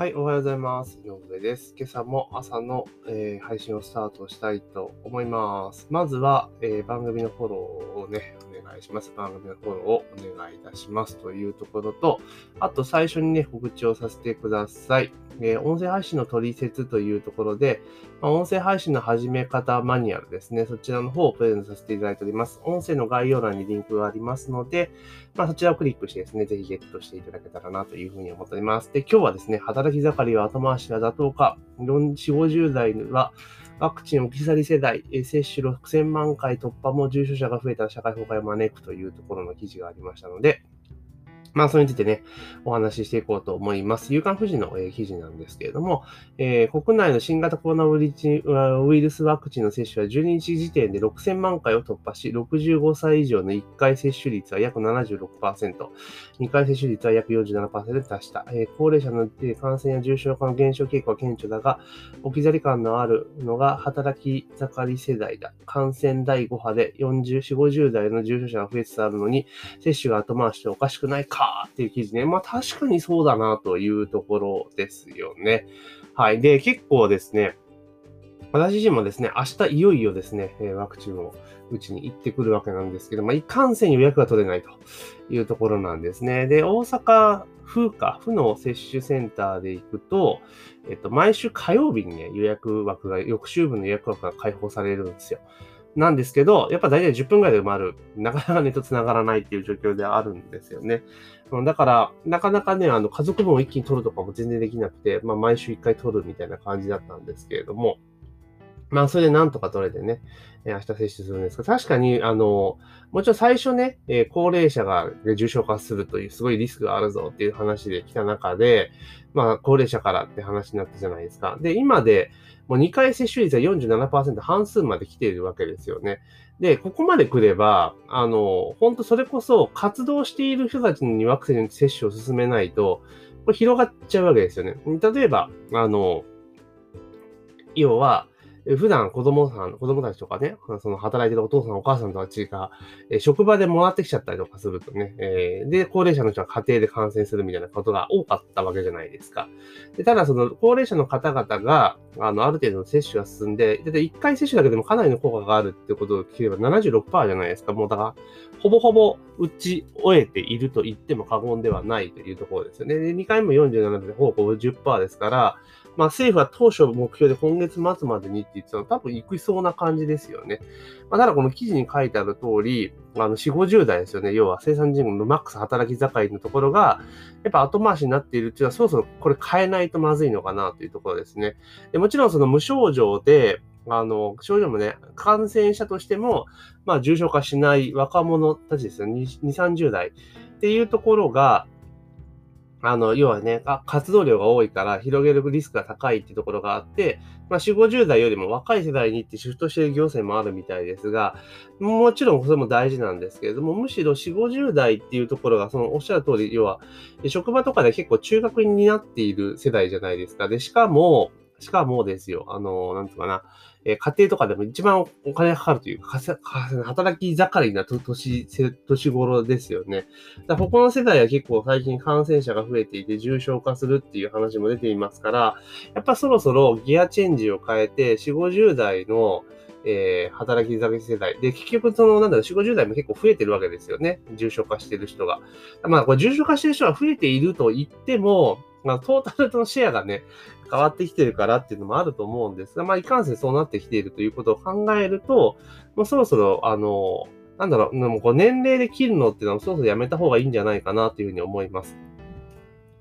はい、おはようございます。井上です。今朝も朝の、えー、配信をスタートしたいと思います。まずは、えー、番組のフォローをね、お願いします。番組のフォローをお願いいたしますというところと、あと最初にね、告知をさせてください。えー、音声配信の取説というところで、まあ、音声配信の始め方マニュアルですね。そちらの方をプレゼントさせていただいております。音声の概要欄にリンクがありますので、まあ、そちらをクリックしてですね、ぜひゲットしていただけたらなというふうに思っております。で、今日はですね、働き盛りは後回しが妥当か、4、50代はワクチン置き去り世代、接種6000万回突破も重症者が増えた社会崩壊を招くというところの記事がありましたので、まあ、それについてね、お話ししていこうと思います。夕刊富士の、えー、記事なんですけれども、えー、国内の新型コロナウイルスワクチンの接種は12日時点で6000万回を突破し、65歳以上の1回接種率は約76%、2回接種率は約47%に達した。えー、高齢者の感染や重症化の減少傾向は顕著だが、置き去り感のあるのが働き盛り世代だ。感染第5波で40、50代の重症者が増えつつあるのに、接種が後回しておかしくないかかっていう記事ね。まあ確かにそうだなというところですよね。はい。で、結構ですね、私自身もですね、明日いよいよですね、ワクチンを打ちに行ってくるわけなんですけど、まあ、いかんせん予約が取れないというところなんですね。で、大阪府か、府の接種センターで行くと、えっと、毎週火曜日にね、予約枠が、翌週分の予約枠が開放されるんですよ。なんですけど、やっぱ大体10分ぐらいで埋まる。なかなかネット繋がらないっていう状況であるんですよね。だから、なかなかね、あの、家族分を一気に取るとかも全然できなくて、まあ、毎週一回取るみたいな感じだったんですけれども、まあ、それでなんとか取れてね、明日接種するんですが、確かに、あの、もちろん最初ね、え高齢者が重症化するというすごいリスクがあるぞっていう話で来た中で、まあ、高齢者からって話になったじゃないですか。で、今で、もう2回接種率は47%、半数まで来ているわけですよね。で、ここまで来れば、あの、本当それこそ活動している人たちにワクチン接種を進めないと、これ広がっちゃうわけですよね。例えば、あの、要は、普段子供さん、子供たちとかね、その働いてるお父さんお母さんたちが、え職場でもらってきちゃったりとかするとね、え、で、高齢者の人は家庭で感染するみたいなことが多かったわけじゃないですか。でただ、その高齢者の方々が、あの、ある程度の接種が進んで、だ1回接種だけでもかなりの効果があるってことを聞けば76%じゃないですか。もうだから、ほぼほぼ打ち終えていると言っても過言ではないというところですよね。で、2回も47でほぼ50%ですから、まあ、政府は当初目標で今月末までにって言ってたの多分行きそうな感じですよね。まあ、ただこの記事に書いてある通り、あの、4、50代ですよね。要は生産人口のマックス働き盛りのところが、やっぱ後回しになっているっていうのは、そろそろこれ変えないとまずいのかなというところですね。でもちろんその無症状で、あの、症状もね、感染者としても、まあ、重症化しない若者たちですよね。2、30代っていうところが、あの、要はね、活動量が多いから広げるリスクが高いってところがあって、まあ、4、50代よりも若い世代に行ってシフトしてる行政もあるみたいですが、もちろんそれも大事なんですけれども、むしろ4、50代っていうところが、そのおっしゃる通り、要は、職場とかで結構中学になっている世代じゃないですか。で、しかも、しかもですよ、あの、なんつうかな、えー、家庭とかでも一番お金がかかるというか、働き盛りな年、年頃ですよね。だここの世代は結構最近感染者が増えていて重症化するっていう話も出ていますから、やっぱそろそろギアチェンジを変えて、4、50代のえー、働き盛り世代。で、結局、その、なんだろう、4、50代も結構増えてるわけですよね。重症化してる人が。まあ、これ重症化してる人が増えていると言っても、まあ、トータルのシェアがね、変わってきてるからっていうのもあると思うんですが、まあ、いかんせんそうなってきているということを考えると、もうそろそろ、あの、なんだろう、もうこう年齢で切るのっていうのはそろそろやめた方がいいんじゃないかなというふうに思います。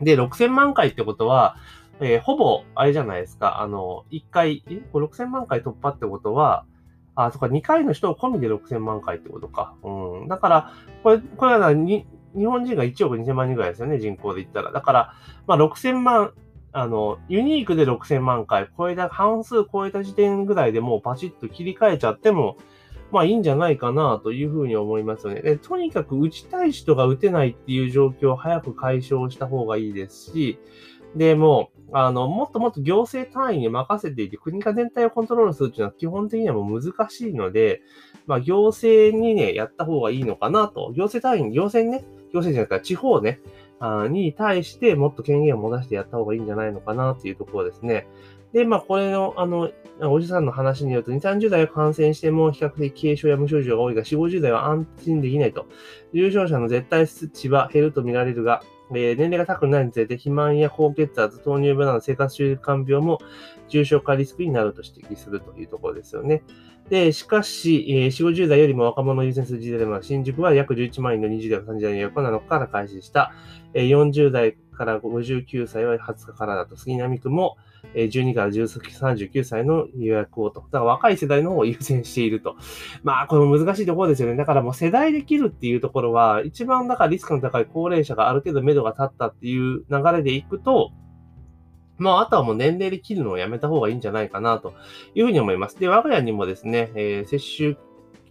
で、6000万回ってことは、えー、ほぼ、あれじゃないですか、あの、1回、えこれ6000万回突破ってことは、あ、そっか、2回の人を込みで6000万回ってことか。うん。だから、これ、これはに日本人が1億2000万人ぐらいですよね、人口で言ったら。だから、まあ、6000万、あの、ユニークで6000万回超えた、半数超えた時点ぐらいでもうパチッと切り替えちゃっても、まあいいんじゃないかなというふうに思いますよね。でとにかく打ちたい人が打てないっていう状況を早く解消した方がいいですし、で、も、あの、もっともっと行政単位に任せていて、国が全体をコントロールするっていうのは基本的にはもう難しいので、まあ行政にね、やった方がいいのかなと。行政単位に、行政にね、行政じゃなくて地方ね、に対してもっと権限を持たせてやった方がいいんじゃないのかなっていうところですね。で、まあ、これの、あの、おじさんの話によると、2、30代は感染しても比較的軽症や無症状が多いが、4、50代は安心できないと。重症者の絶対数値は減ると見られるが、えー、年齢が高くないにつれて、肥満や高血圧、糖尿病など生活習慣病も重症化リスクになると指摘するというところですよね。で、しかし、えー、4、50代よりも若者を優先する時代でも、新宿は約11万人の20代から30代の予約7日から開始した、えー、40代から59歳は20日からだと、杉並区も、12から39歳の予約をと。だから若い世代の方を優先していると。まあ、これも難しいところですよね。だからもう世代で切るっていうところは、一番だからリスクの高い高齢者がある程度目処が立ったっていう流れでいくと、まあ、あとはもう年齢で切るのをやめた方がいいんじゃないかなというふうに思います。で、我が家にもですね、えー、接種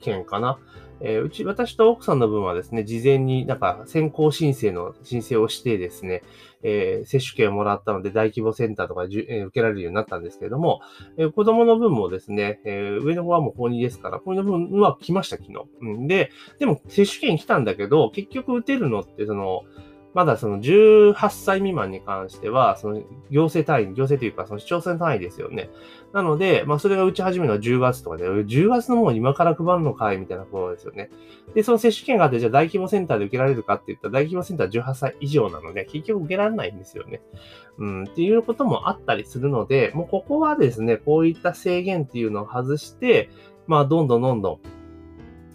券かな。えー、うち、私と奥さんの分はですね、事前になんか先行申請の申請をしてですね、えー、接種券をもらったので大規模センターとかじゅ、えー、受けられるようになったんですけれども、えー、子供の分もですね、えー、上の子はもう高2ですから、高2の分は来ました、昨日。うん、で、でも接種券来たんだけど、結局打てるのって、その、まだその18歳未満に関しては、その行政単位、行政というかその市町村単位ですよね。なので、まあそれが打ち始めるのは10月とかで、10月のもう今から配るのかいみたいなことですよね。で、その接種券があって、じゃあ大規模センターで受けられるかって言ったら、大規模センターは18歳以上なので、結局受けられないんですよね。うん、っていうこともあったりするので、もうここはですね、こういった制限っていうのを外して、まあどんどんどんどん、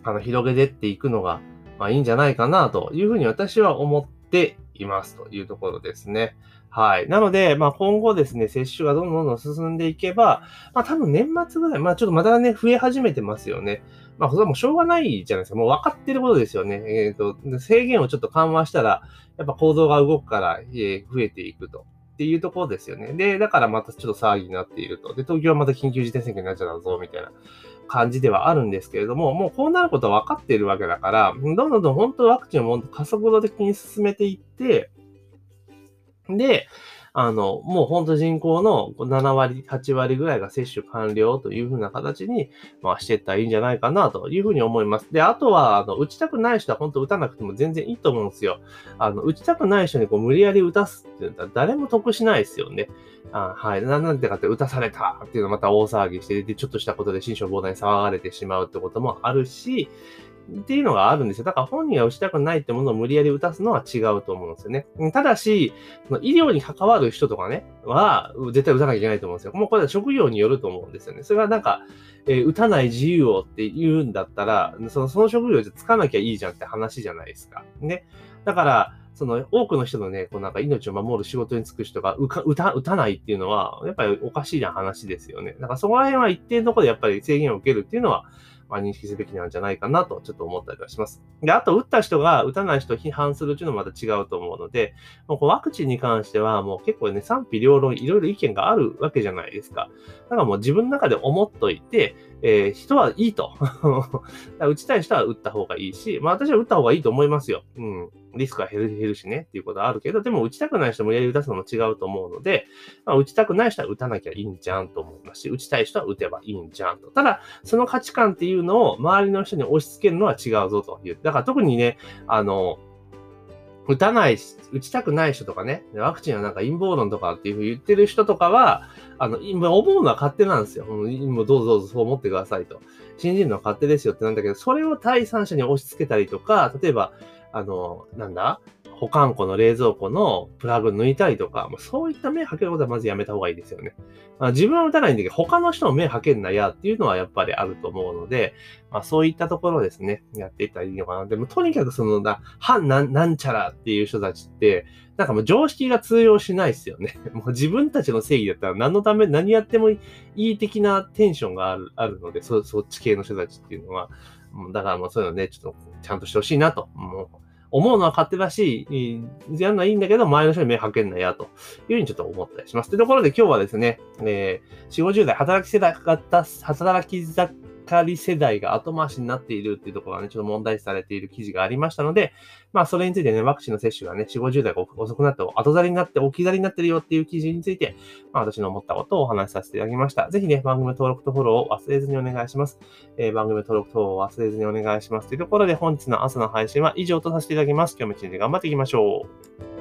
あの、広げてっていくのが、まあいいんじゃないかなというふうに私は思っていますというところですね。はい。なので、まあ今後ですね、接種がどんどんどん進んでいけば、まあ多分年末ぐらい、まあちょっとまたね、増え始めてますよね。まあそれはもうしょうがないじゃないですか。もう分かってることですよね。えっ、ー、と、制限をちょっと緩和したら、やっぱ構造が動くから、えー、増えていくと。っていうところですよね。で、だからまたちょっと騒ぎになっていると。で、東京はまた緊急事態宣言になっちゃうぞ、みたいな感じではあるんですけれども、もうこうなることは分かっているわけだから、どんどんどん本当ワクチンを加速度的に進めていって、で、あの、もう本当人口の7割、8割ぐらいが接種完了というふうな形に、まあ、していったらいいんじゃないかなというふうに思います。で、あとは、あの、打ちたくない人は本当打たなくても全然いいと思うんですよ。あの、打ちたくない人にこう無理やり打たすって言ったら誰も得しないですよね。あはい。なんでかって打たされたっていうのまた大騒ぎして、で、ちょっとしたことで心象膨大に騒がれてしまうってこともあるし、っていうのがあるんですよ。だから本人が打ちたくないってものを無理やり打たすのは違うと思うんですよね。ただし、医療に関わる人とかね、は絶対打たなきゃいけないと思うんですよ。もうこれは職業によると思うんですよね。それはなんか、えー、打たない自由をって言うんだったら、そのその職業でつかなきゃいいじゃんって話じゃないですか。ね。だから、その多くの人のね、こうなんか命を守る仕事に就く人が打た打たないっていうのは、やっぱりおかしいな話ですよね。だからそこら辺は一定のところでやっぱり制限を受けるっていうのは、まあ、認識すべきなんじゃないかなとちょっと思ったりはします。で、あと、打った人が打たない人を批判するっていうのもまた違うと思うので、もうこワクチンに関してはもう結構ね、賛否両論いろいろ意見があるわけじゃないですか。だからもう自分の中で思っといて、えー、人はいいと。打ちたい人は打った方がいいし、まあ私は打った方がいいと思いますよ。うん。リスクは減る減るしねっていうことはあるけど、でも打ちたくない人もやり打たすのも違うと思うので、まあ、打ちたくない人は打たなきゃいいんじゃんと思いますし、打ちたい人は打てばいいんじゃんと。ただ、その価値観っていうのを周りの人に押し付けるのは違うぞという。だから特にね、あの、打たない、打ちたくない人とかね、ワクチンはなんか陰謀論とかっていうふうに言ってる人とかは、あの、今思うのは勝手なんですよ。もうどうぞどうぞそう思ってくださいと。信じるのは勝手ですよってなんだけど、それを第三者に押し付けたりとか、例えば、あの、なんだ？保管庫の冷蔵庫のプラグ抜いたりとか、もうそういった目かけることはまずやめた方がいいですよね。まあ、自分は打たないんだけど、他の人の目かけんなやっていうのはやっぱりあると思うので、まあそういったところですね、やっていったらいいのかな。でもとにかくそのだ、反なんなんちゃらっていう人たちって、なんかもう常識が通用しないですよね。もう自分たちの正義だったら何のため、何やってもいい的なテンションがあるあるので、そそっち系の人たちっていうのは、だからもうそういうのね、ちょっとちゃんとしてほしいなと。もう思うのは勝手だし、やるのはいいんだけど、前の人に目かけんなや、というふうにちょっと思ったりします。というところで今日はですね、えー、4、50代働き世代方、働きかり世代が後回しになっているっていうところがね、ちょっと問題視されている記事がありましたので、まあ、それについてね、ワクチンの接種がね、4、50代が遅くなって、後ざりになって、置き去りになってるよっていう記事について、まあ、私の思ったことをお話しさせていただきました。ぜひね、番組登録とフォローを忘れずにお願いします。えー、番組登録等を忘れずにお願いします。というところで、本日の朝の配信は以上とさせていただきます。今日も一日頑張っていきましょう。